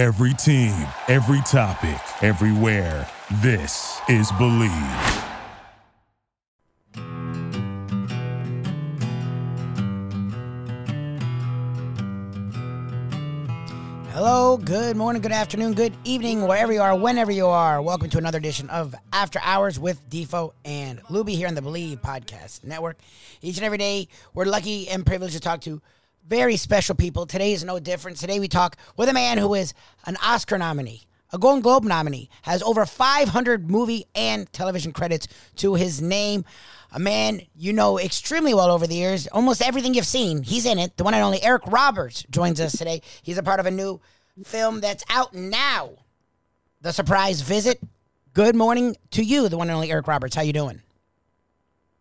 Every team, every topic, everywhere. This is Bleav. Hello, good morning, good afternoon, good evening, wherever you are, whenever you are. Welcome to another edition of After Hours with Defo and Luby here on the Bleav Podcast Network. Each and every day, we're lucky and privileged to talk to very special people. Today is no different. Today we talk with a man who is an Oscar nominee, a Golden Globe nominee, has over 500 movie and television credits to his name. A man you know extremely well over the years. Almost everything you've seen, he's in it. The one and only Eric Roberts joins us today. He's a part of a new film that's out now. The Surprise Visit. Good morning to you, the one and only Eric Roberts. How you doing?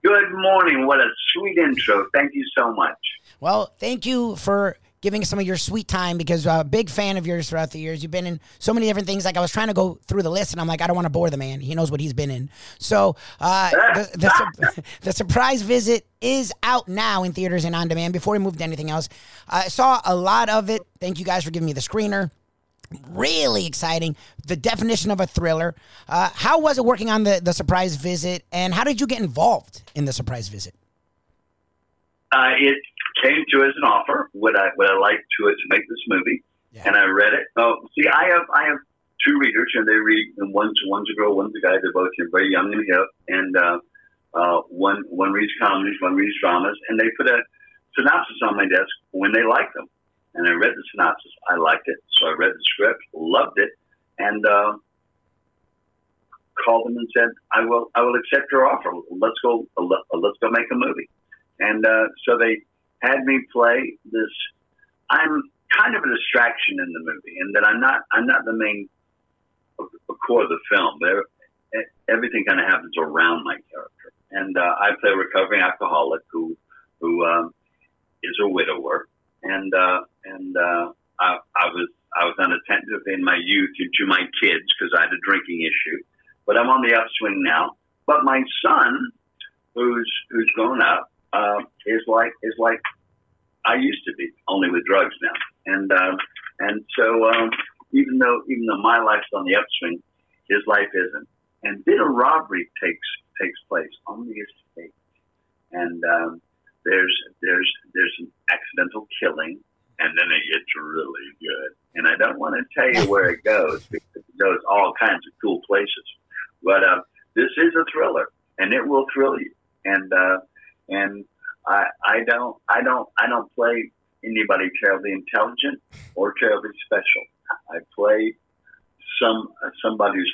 Good morning. What a sweet intro. Thank you so much. Well, thank you for giving some of your sweet time because I'm a big fan of yours throughout the years. You've been in so many different things. Like I was trying to go through the list, and I'm like, I don't want to bore the man. He knows what he's been in. So uh, the, the, su- the surprise visit is out now in theaters and on demand. Before we move to anything else, I saw a lot of it. Thank you guys for giving me the screener. Really exciting. The definition of a thriller. Uh, how was it working on the, the surprise visit, and how did you get involved in the surprise visit? Uh, it came to as an offer. Would I would I like to to make this movie? Yeah. And I read it. Oh, see, I have I have two readers, and they read. And one's one's a girl, one's a guy. They're both very young and hip. And uh, uh, one one reads comedies, one reads dramas, and they put a synopsis on my desk when they like them. And I read the synopsis. I liked it, so I read the script, loved it, and uh, called them and said, "I will I will accept your offer. Let's go let's go make a movie." And uh, so they had me play this. I'm kind of a distraction in the movie, and that I'm not. I'm not the main core of the film. Everything kind of happens around my character, and uh, I play a recovering alcoholic who who um, is a widower, and uh, and uh, I, I was I was unattentive in my youth to my kids because I had a drinking issue, but I'm on the upswing now. But my son, who's who's grown up, uh, is like is like I used to be, only with drugs now. And um, and so um, even though even though my life's on the upswing, his life isn't. And then a robbery takes takes place on the estate, and um, there's there's there's an accidental killing, and then it gets really good. And I don't want to tell you where it goes because it goes all kinds of cool places. But uh, this is a thriller, and it will thrill you. And uh, and I, I don't, I don't, I don't play anybody terribly intelligent or terribly special. I play some somebody who's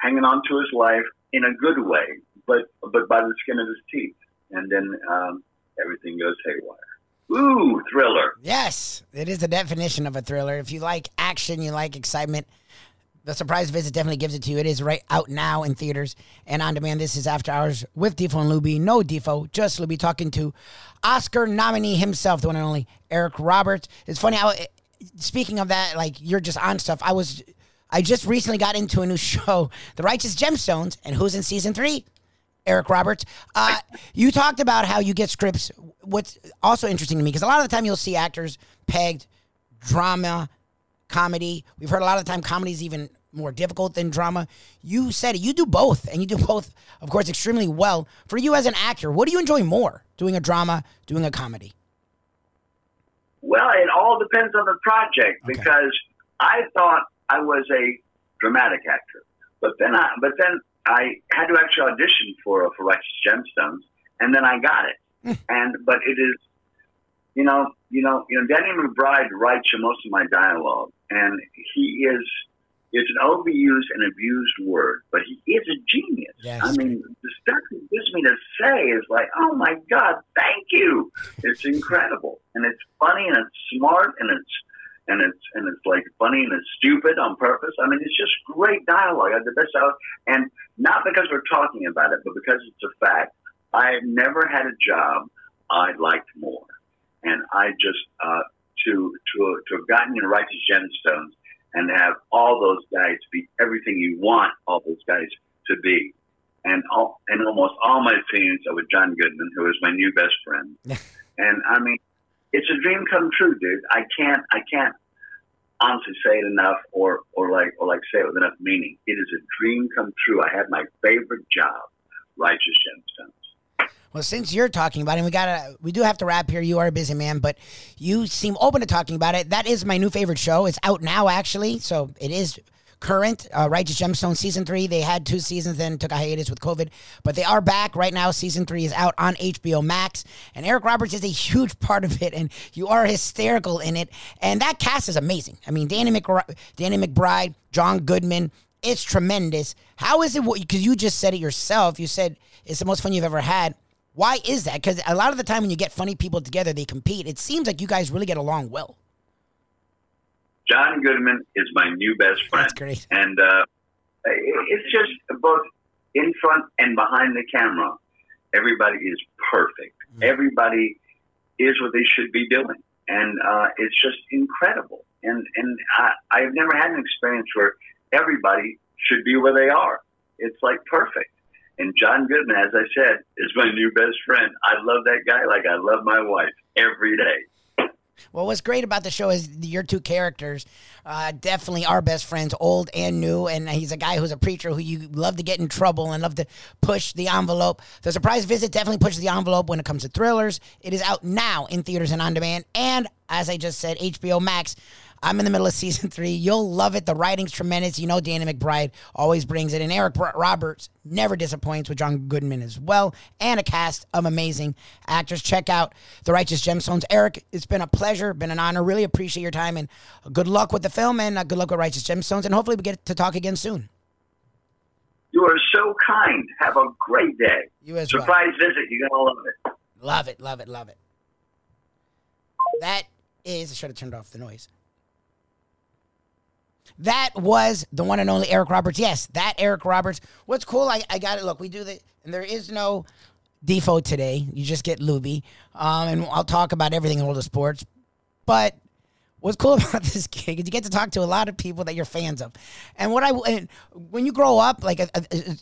hanging on to his life in a good way, but but by the skin of his teeth, and then um, everything goes haywire. Ooh, thriller! Yes, it is the definition of a thriller. If you like action, you like excitement. The surprise visit definitely gives it to you. It is right out now in theaters and on demand. This is After Hours with Defo and Luby. No Defo, just Luby talking to Oscar nominee himself, the one and only Eric Roberts. It's funny how, speaking of that, like you're just on stuff. I was, I just recently got into a new show, The Righteous Gemstones, and who's in season three? Eric Roberts. Uh, you talked about how you get scripts. What's also interesting to me, because a lot of the time you'll see actors pegged drama, comedy. We've heard a lot of the time comedy is even more difficult than drama. You said it. You do both, and you do both, of course, extremely well. For you as an actor, what do you enjoy more? Doing a drama, doing a comedy? Well, it all depends on the project Okay. because I thought I was a dramatic actor, but then I but then I had to actually audition for uh, for Righteous Gemstones, and then I got it. Hmm. and but it is, you know, you know, you know, Danny McBride writes most of my dialogue, and he is. It's an overused and abused word, but he is a genius. Yes. I mean, the stuff he gives me to say is like, oh my God, thank you. It's incredible. And it's funny and it's smart and it's and it's and it's like funny and it's stupid on purpose. I mean, it's just great dialogue. I the best dialogue, and not because we're talking about it, but because it's a fact. I have never had a job I liked more, and I just uh, to to to have gotten in Righteous Gemstones and have all those guys be everything you want all those guys to be, and all and almost all my scenes are with John Goodman, who is my new best friend, and I mean it's a dream come true, dude. I can't, I can't. honestly say it enough, or or like or like say it with enough meaning. It is a dream come true. I had my favorite job, Righteous Gemstones. Well, since you're talking about it, we gotta we do have to wrap here. You are a busy man, but you seem open to talking about it. That is my new favorite show. It's out now, actually, so it is current. Uh, Righteous Gemstone season three. They had two seasons, then took a hiatus with COVID, but they are back right now. Season three is out on HBO Max, and Eric Roberts is a huge part of it, and you are hysterical in it. And that cast is amazing. I mean, Danny, McR- Danny McBride, John Goodman. It's tremendous. How is it? Because you just said it yourself. You said it's the most fun you've ever had. Why is that? Because a lot of the time when you get funny people together, they compete. It seems like you guys really get along well. John Goodman is my new best friend. That's great. And uh, it's just both in front and behind the camera. Everybody is perfect. Mm-hmm. Everybody is what they should be doing, and uh, it's just incredible. And and I, I've never had an experience where everybody should be where they are. It's like perfect. And John Goodman, as I said, is my new best friend. I love that guy like I love my wife every day. Well, what's great about the show is your two characters uh, definitely are best friends, old and new. And he's a guy who's a preacher who you love to get in trouble and love to push the envelope. The surprise visit definitely pushes the envelope when it comes to thrillers. It is out now in theaters and on demand. And as I just said, HBO Max. I'm in the middle of season three. You'll love it. The writing's tremendous. You know, Danny McBride always brings it. And Eric Roberts never disappoints with John Goodman as well. And a cast of amazing actors. Check out The Righteous Gemstones. Eric, it's been a pleasure, been an honor. Really appreciate your time. And good luck with the film and uh, good luck with Righteous Gemstones. And hopefully we get to talk again soon. You are so kind. Have a great day. You as Surprise well. visit. You're going to love it. Love it, love it, love it. That is, I should have turned off the noise. That was the one and only Eric Roberts. Yes, that Eric Roberts. What's cool, I, I got it. Look, we do the, and there is no default today. You just get Luby. Um, and I'll talk about everything in world of sports. But what's cool about this gig is you get to talk to a lot of people that you're fans of. And what I, and when you grow up, like, a, a, a,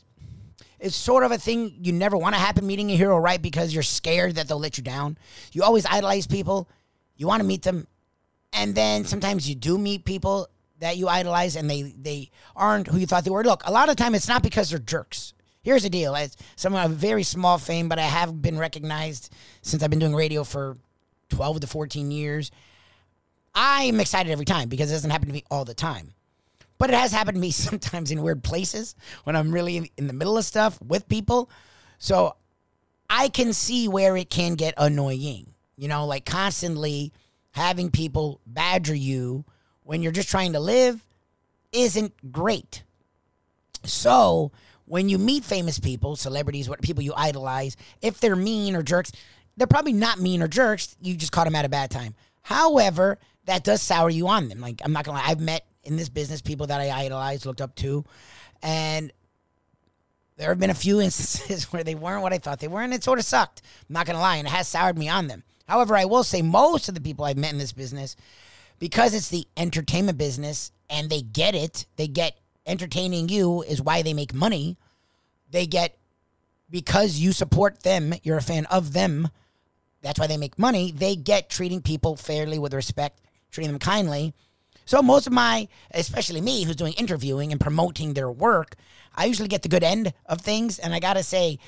it's sort of a thing you never want to happen meeting a hero, right? Because you're scared that they'll let you down. You always idolize people. You want to meet them. And then sometimes you do meet people that you idolize and they they aren't who you thought they were. Look, a lot of time it's not because they're jerks. Here's the deal: as someone of very small fame, but I have been recognized since I've been doing radio for twelve to fourteen years. I'm excited every time because it doesn't happen to me all the time. But it has happened to me sometimes in weird places when I'm really in, in the middle of stuff with people. So I can see where it can get annoying. You know, like constantly having people badger you when you're just trying to live isn't great. So, when you meet famous people, celebrities, what people you idolize, if they're mean or jerks, they're probably not mean or jerks. You just caught them at a bad time. However, that does sour you on them. Like I'm not gonna lie, I've met in this business people that I idolized, looked up to, and there have been a few instances where they weren't what I thought they were, and it sort of sucked. I'm not gonna lie, and it has soured me on them. However, I will say most of the people I've met in this business because it's the entertainment business and they get it, they get entertaining you is why they make money. They get because you support them, you're a fan of them, that's why they make money. They get treating people fairly with respect, treating them kindly. So most of my, especially me, who's doing interviewing and promoting their work, I usually get the good end of things. And I gotta say,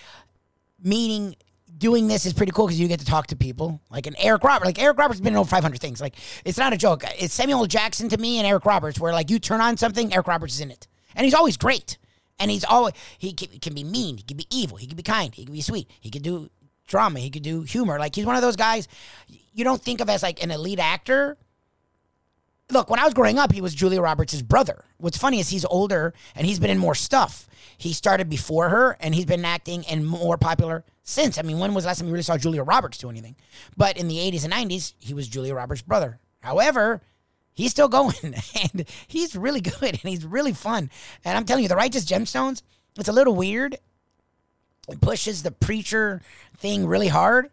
meeting doing this is pretty cool because you get to talk to people like an Eric Roberts. Like Eric Roberts has been in over 500 things. Like it's not a joke. It's Samuel Jackson to me and Eric Roberts, where like you turn on something, Eric Roberts is in it, and he's always great. And he's always he can, be mean, he can be evil, he can be kind, he can be sweet, he can do drama, he can do humor. Like he's one of those guys you don't think of as like an elite actor. Look, when I was growing up, he was Julia Roberts' brother. What's funny is he's older and he's been in more stuff. He started before her and he's been acting and more popular since. I mean, when was the last time you really saw Julia Roberts do anything? But in the 80s and 90s, he was Julia Roberts' brother. However, he's still going and he's really good and he's really fun. And I'm telling you, The Righteous Gemstones, it's a little weird. It pushes the preacher thing really hard,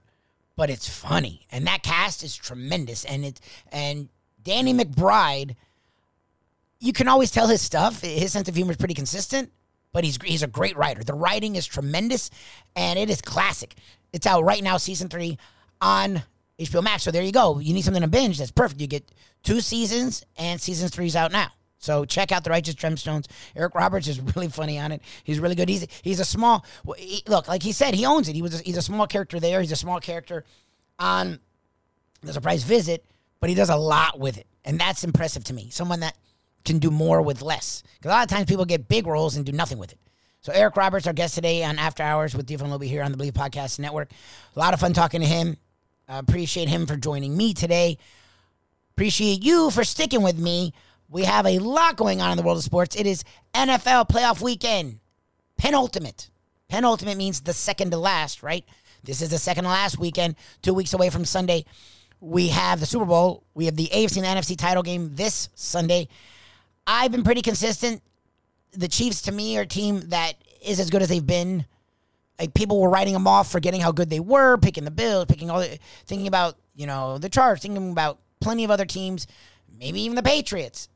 but it's funny. And that cast is tremendous. And it and Danny McBride, you can always tell his stuff. His sense of humor is pretty consistent but he's he's a great writer. The writing is tremendous, and it is classic. It's out right now, season three on HBO Max. So there you go. You need something to binge. That's perfect. You get two seasons, and season three's out now. So check out the Righteous Gemstones. Eric Roberts is really funny on it. He's really good. He's he's a small he, look like he said he owns it. He was a, he's a small character there. He's a small character on the surprise visit, but he does a lot with it, and that's impressive to me. Someone that can do more with less. Because a lot of times people get big roles and do nothing with it. So Eric Roberts, our guest today on After Hours with Defo Luby here on the Bleav Podcast Network. A lot of fun talking to him. I appreciate him for joining me today. Appreciate you for sticking with me. We have a lot going on in the world of sports. It is NFL playoff weekend, penultimate. Penultimate means the second to last, right? This is the second to last weekend, two weeks away from Sunday. We have the Super Bowl. We have the AFC and the NFC title game this Sunday. I've been pretty consistent. The Chiefs, to me, are a team that is as good as they've been. Like people were writing them off, forgetting how good they were, picking the Bills, picking all, the, thinking about you know the Chargers, thinking about plenty of other teams, maybe even the Patriots.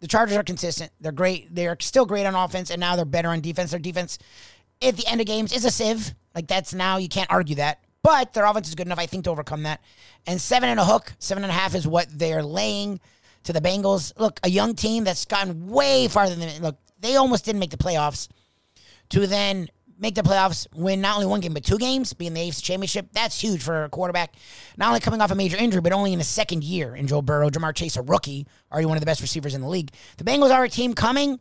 The Chargers are consistent. They're great. They're still great on offense, and now they're better on defense. Their defense at the end of games is a sieve. Like that's now you can't argue that. But their offense is good enough, I think, to overcome that. And seven and a hook, seven and a half is what they're laying to the Bengals. Look, a young team that's gotten way farther than look. They almost didn't make the playoffs. To then make the playoffs, win not only one game but two games, being the AFC Championship. That's huge for a quarterback. Not only coming off a major injury, but only in the second year in Joe Burrow, Ja'Marr Chase, a rookie, already one of the best receivers in the league. The Bengals are a team coming.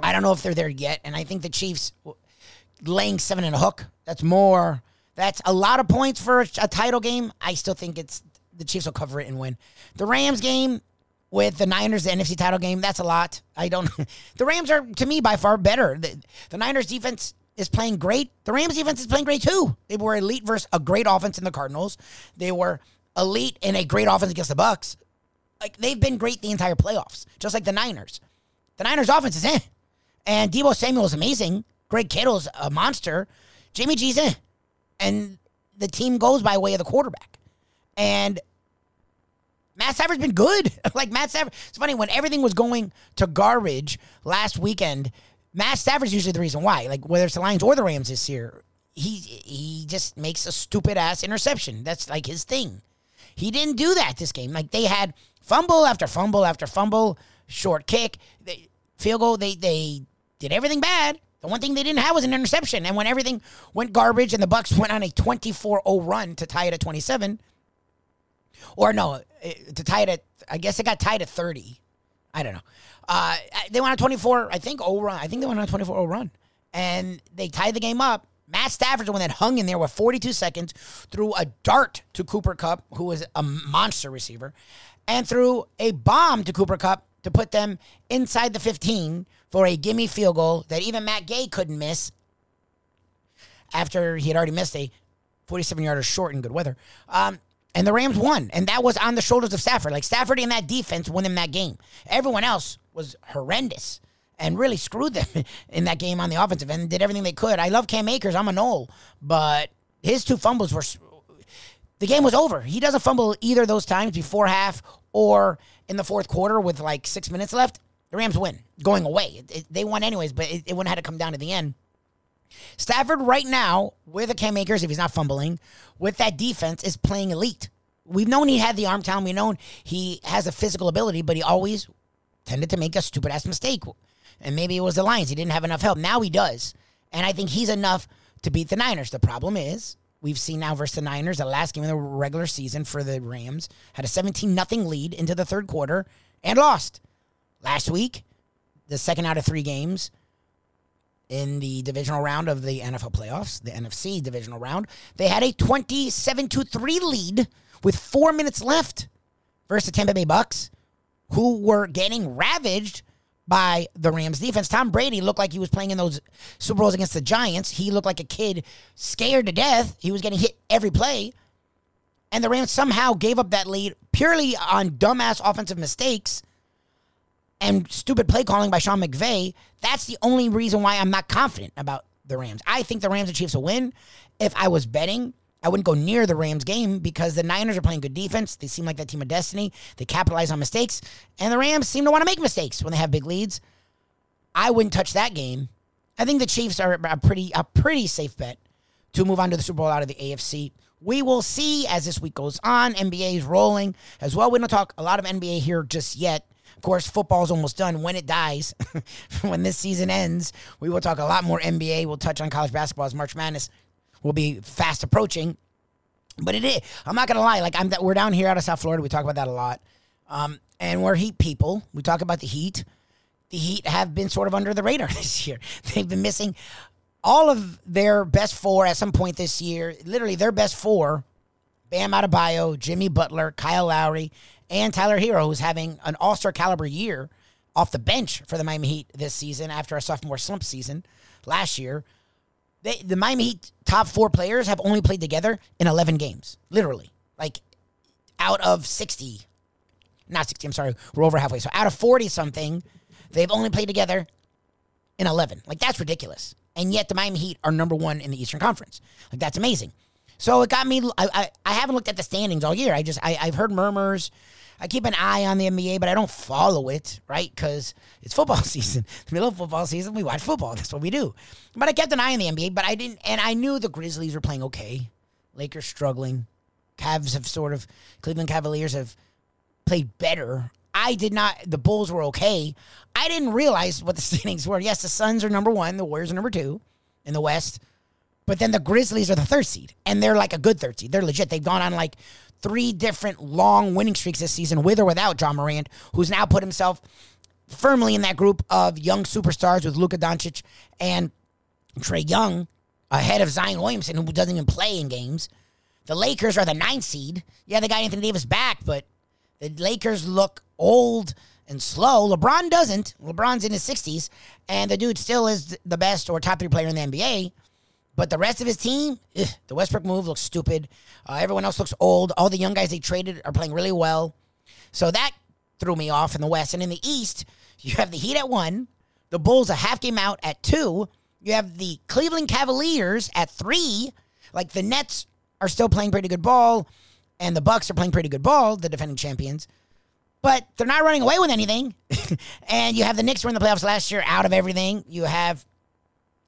I don't know if they're there yet, and I think the Chiefs laying seven and a hook. That's more. That's a lot of points for a title game. I still think it's the Chiefs will cover it and win. The Rams game with the Niners, the NFC title game, that's a lot. I don't. the Rams are to me by far better. The, the Niners defense is playing great. The Rams defense is playing great too. They were elite versus a great offense in the Cardinals. They were elite in a great offense against the Bucks. Like they've been great the entire playoffs, just like the Niners. The Niners offense is in. And Deebo Samuel is amazing. Greg Kittle's a monster. Jimmy G's in. And the team goes by way of the quarterback. And Matt Stafford's been good. like Matt Stafford, it's funny when everything was going to garbage last weekend. Matt Stafford's usually the reason why. Like whether it's the Lions or the Rams this year, he he just makes a stupid ass interception. That's like his thing. He didn't do that this game. Like they had fumble after fumble after fumble, short kick, they, field goal. They they did everything bad. The one thing they didn't have was an interception. And when everything went garbage and the Bucks went on a 24-0 run to tie it at 27, or no, to tie it at I guess it got tied at 30. I don't know. Uh, they went on 24, I think, 0 run. I think they went on a 24 0 run. And they tied the game up. Matt Stafford's the one that hung in there with 42 seconds, threw a dart to Cooper Kupp, who was a monster receiver, and threw a bomb to Cooper Kupp to put them inside the 15 for a gimme field goal that even Matt Gay couldn't miss after he had already missed a 47 yarder short in good weather. Um, and the Rams won. And that was on the shoulders of Stafford. Like Stafford and that defense won them that game. Everyone else was horrendous and really screwed them in that game on the offensive end did everything they could. I love Cam Akers. I'm a Knoll. But his two fumbles were. The game was over. He doesn't fumble either those times before half or in the fourth quarter with like six minutes left. The Rams win going away. It, it, they won anyways, but it, it wouldn't have had to come down to the end. Stafford right now with the Cam Akers, if he's not fumbling, with that defense is playing elite. We've known he had the arm talent. We've known he has a physical ability, but he always tended to make a stupid ass mistake. And maybe it was the Lions. He didn't have enough help. Now he does. And I think he's enough to beat the Niners. The problem is, we've seen now versus the Niners, the last game of the regular season for the Rams, had a 17 0 lead into the third quarter and lost. Last week, the second out of three games, in the divisional round of the NFL playoffs, the NFC divisional round. They had a 27 to 3 lead with four minutes left versus the Tampa Bay Bucks, who were getting ravaged by the Rams defense. Tom Brady looked like he was playing in those Super Bowls against the Giants. He looked like a kid scared to death. He was getting hit every play. And the Rams somehow gave up that lead purely on dumbass offensive mistakes and stupid play calling by Sean McVay, that's the only reason why I'm not confident about the Rams. I think the Rams and Chiefs will win. If I was betting, I wouldn't go near the Rams game because the Niners are playing good defense. They seem like that team of destiny. They capitalize on mistakes, and the Rams seem to want to make mistakes when they have big leads. I wouldn't touch that game. I think the Chiefs are a pretty a pretty safe bet to move on to the Super Bowl out of the AFC. we will see as this week goes on. NBA is rolling as well. We don't talk a lot of NBA here just yet. Of course, football's almost done. When it dies, when this season ends, we will talk a lot more NBA. We'll touch on college basketball as March Madness will be fast approaching. But it is. I'm not gonna lie. Like I'm, we're down here out of South Florida. We talk about that a lot, um, and we're Heat people. We talk about the Heat. The Heat have been sort of under the radar this year. They've been missing all of their best four at some point this year. Literally, their best four: Bam Adebayo, Jimmy Butler, Kyle Lowry, and Tyler Herro, who's having an All Star caliber year off the bench for the Miami Heat this season after a sophomore slump season last year. They, the Miami Heat top four players have only played together in 11 games, literally. Like out of 60, not 60, I'm sorry, we're over halfway. So out of 40 something, they've only played together in 11. Like that's ridiculous. And yet the Miami Heat are number one in the Eastern Conference. Like that's amazing. So it got me, I, I, I haven't looked at the standings all year. I just, I, I've heard murmurs I keep an eye on the NBA, but I don't follow it, right? Because it's football season. The middle of football season, we watch football. That's what we do. But I kept an eye on the NBA, but I didn't, and I knew the Grizzlies were playing okay. Lakers struggling. Cavs have sort of, Cleveland Cavaliers have played better. I did not, the Bulls were okay. I didn't realize what the standings were. Yes, the Suns are number one, the Warriors are number two in the West. But then the Grizzlies are the third seed, and they're like a good third seed. They're legit. They've gone on like three different long winning streaks this season, with or without John Morant, who's now put himself firmly in that group of young superstars with Luka Doncic and Trae Young ahead of Zion Williamson, who doesn't even play in games. The Lakers are the ninth seed. Yeah, they got Anthony Davis back, but the Lakers look old and slow. LeBron doesn't. LeBron's in his 60s, and the dude still is the best or top three player in the NBA. But the rest of his team, ugh, the Westbrook move looks stupid. Uh, everyone else looks old. All the young guys they traded are playing really well. So that threw me off in the West. And in the East, you have the Heat at one, the Bulls a half game out at two. You have the Cleveland Cavaliers at three. Like the Nets are still playing pretty good ball, and the Bucks are playing pretty good ball, the defending champions. But they're not running away with anything. and you have the Knicks were in the playoffs last year out of everything. You have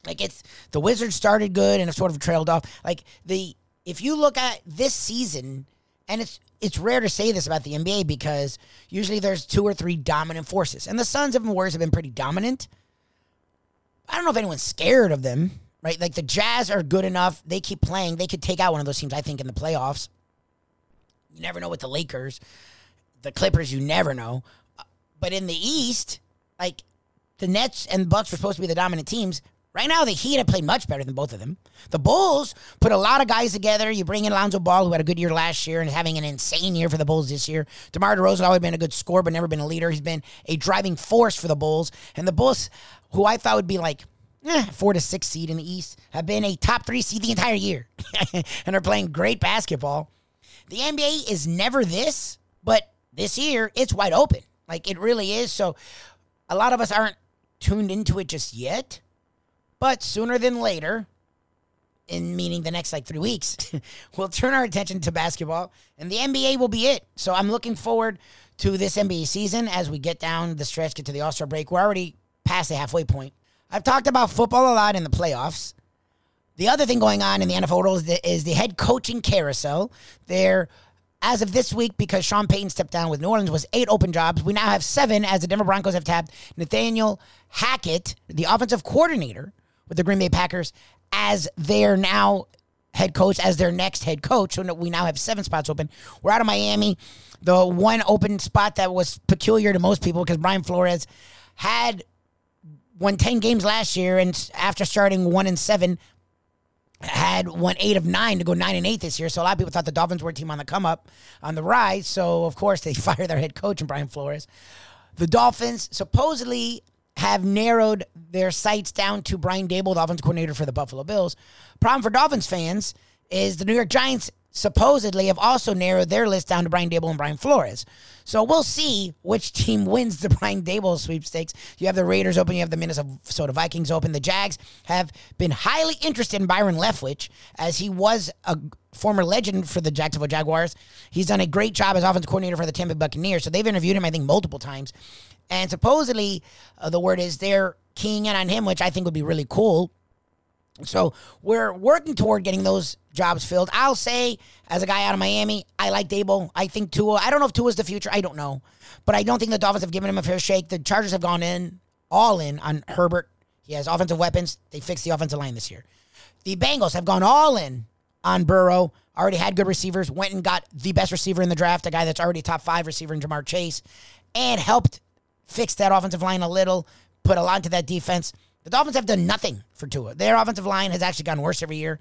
like it's the Wizards started good and have sort of trailed off. Like the if you look at this season, and it's it's rare to say this about the NBA because usually there's two or three dominant forces, and the Suns and Warriors have been pretty dominant. I don't know if anyone's scared of them, right? Like the Jazz are good enough; they keep playing. They could take out one of those teams. I think in the playoffs. You never know with the Lakers, the Clippers. You never know, but in the East, like the Nets and Bucks were supposed to be the dominant teams. Right now, the Heat have played much better than both of them. The Bulls put a lot of guys together. You bring in Alonzo Ball, who had a good year last year and having an insane year for the Bulls this year. DeMar DeRozan always been a good scorer, but never been a leader. He's been a driving force for the Bulls. And the Bulls, who I thought would be like eh, four to six seed in the East, have been a top three seed the entire year and are playing great basketball. The NBA is never this, but this year it's wide open. Like it really is. So a lot of us aren't tuned into it just yet but sooner than later, in meaning the next like three weeks, we'll turn our attention to basketball and the NBA will be it. So I'm looking forward to this NBA season as we get down the stretch, get to the All Star break. We're already past the halfway point. I've talked about football a lot in the playoffs. The other thing going on in the NFL world is the, is the head coaching carousel. There, as of this week, because Sean Payton stepped down with New Orleans, was eight open jobs. We now have seven, as the Denver Broncos have tapped Nathaniel Hackett, the offensive coordinator, with the Green Bay Packers as their now head coach, as their next head coach. So we now have seven spots open. We're out of Miami. The one open spot that was peculiar to most people because Brian Flores had won 10 games last year and after starting one and seven, had won eight of nine to go nine and eight this year. So a lot of people thought the Dolphins were a team on the come up, on the rise. So of course they fired their head coach and Brian Flores. The Dolphins supposedly have narrowed their sights down to Brian Daboll, the offensive coordinator for the Buffalo Bills. Problem for Dolphins fans is the New York Giants supposedly have also narrowed their list down to Brian Daboll and Brian Flores. So we'll see which team wins the Brian Daboll sweepstakes. You have the Raiders open, you have the Minnesota Vikings open. The Jags have been highly interested in Byron Leftwich as he was a former legend for the Jacksonville Jaguars. He's done a great job as offensive coordinator for the Tampa Buccaneers. So they've interviewed him, I think, multiple times. And supposedly, uh, the word is they're keying in on him, which I think would be really cool. So we're working toward getting those jobs filled. I'll say, as a guy out of Miami, I like Daboll. I think Tua. I don't know if Tua's the future. I don't know, but I don't think the Dolphins have given him a fair shake. The Chargers have gone in all in on Herbert. He has offensive weapons. They fixed the offensive line this year. The Bengals have gone all in on Burrow. Already had good receivers. Went and got the best receiver in the draft, a guy that's already top five receiver in Ja'Marr Chase, and helped fix that offensive line a little. Put a lot into that defense. The Dolphins have done nothing for Tua. Their offensive line has actually gotten worse every year,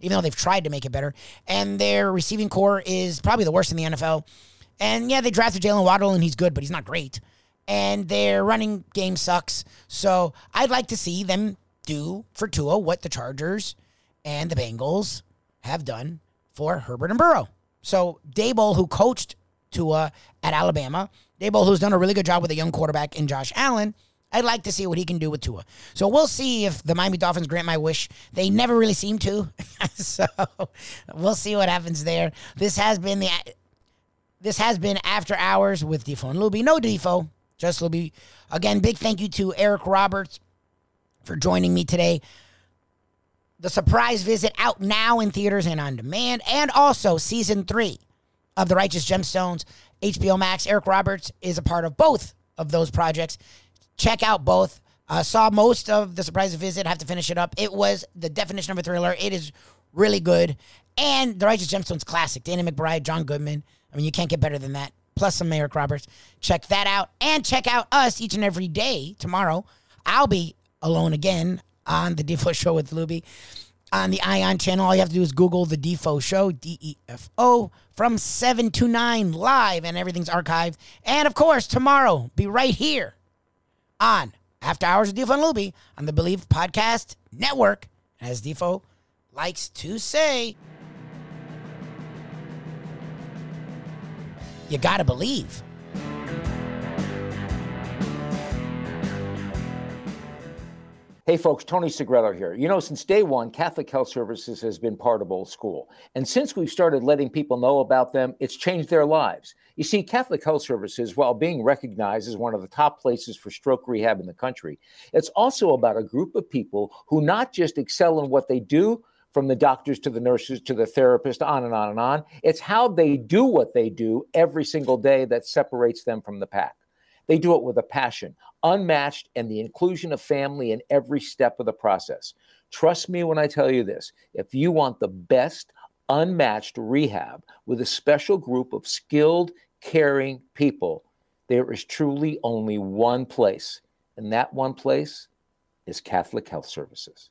even though they've tried to make it better. And their receiving core is probably the worst in the NFL. And yeah, they drafted Jaylen Waddle, and he's good, but he's not great. And their running game sucks. So I'd like to see them do for Tua what the Chargers and the Bengals have done for Herbert and Burrow. So Daboll, who coached Tua at Alabama, Daboll, who's done a really good job with a young quarterback in Josh Allen, I'd like to see what he can do with Tua. So we'll see if the Miami Dolphins grant my wish. They never really seem to. so we'll see what happens there. This has been the this has been After Hours with Defo and Luby. No Defo, just Luby. Again, big thank you to Eric Roberts for joining me today. The surprise visit out now in theaters and on demand, and also season three of The Righteous Gemstones, HBO Max. Eric Roberts is a part of both of those projects. Check out both. Uh, saw most of the surprise visit. Have to finish it up. It was the definition of a thriller. It is really good, and The Righteous Gemstones classic. Danny McBride, John Goodman. I mean, you can't get better than that. Plus some Eric Roberts. Check that out, and check out us each and every day tomorrow. I'll be alone again on the Defo Show with Luby on the Ion channel. All you have to do is Google the Defo Show, D E F O, from 7 to 9 live, and everything's archived. And of course, tomorrow, be right here on After Hours with Defo and Luby on the Bleav Podcast Network. As Defo likes to say, you gotta believe. Hey folks, Tony Segreto here. You know, since day one, Catholic Health Services has been part of Old School. And since we've started letting people know about them, it's changed their lives. You see, Catholic Health Services, while being recognized as one of the top places for stroke rehab in the country, it's also about a group of people who not just excel in what they do, from the doctors to the nurses to the therapist, on and on and on. It's how they do what they do every single day that separates them from the pack. They do it with a passion, unmatched, and the inclusion of family in every step of the process. Trust me when I tell you this if you want the best, unmatched rehab with a special group of skilled, caring people, there is truly only one place, and that one place is Catholic Health Services.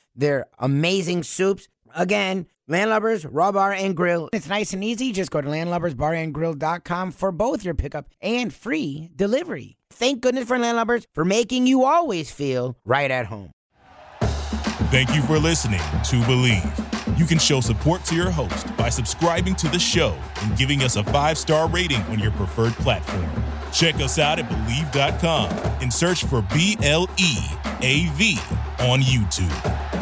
their amazing soups. Again, Landlubbers, Raw Bar and Grill. It's nice and easy. Just go to landlubbersbarandgrill.com for both your pickup and free delivery. Thank goodness for Landlubbers for making you always feel right at home. Thank you for listening to Bleav. You can show support to your host by subscribing to the show and giving us a five star rating on your preferred platform. Check us out at Bleav.com and search for B L E A V on YouTube.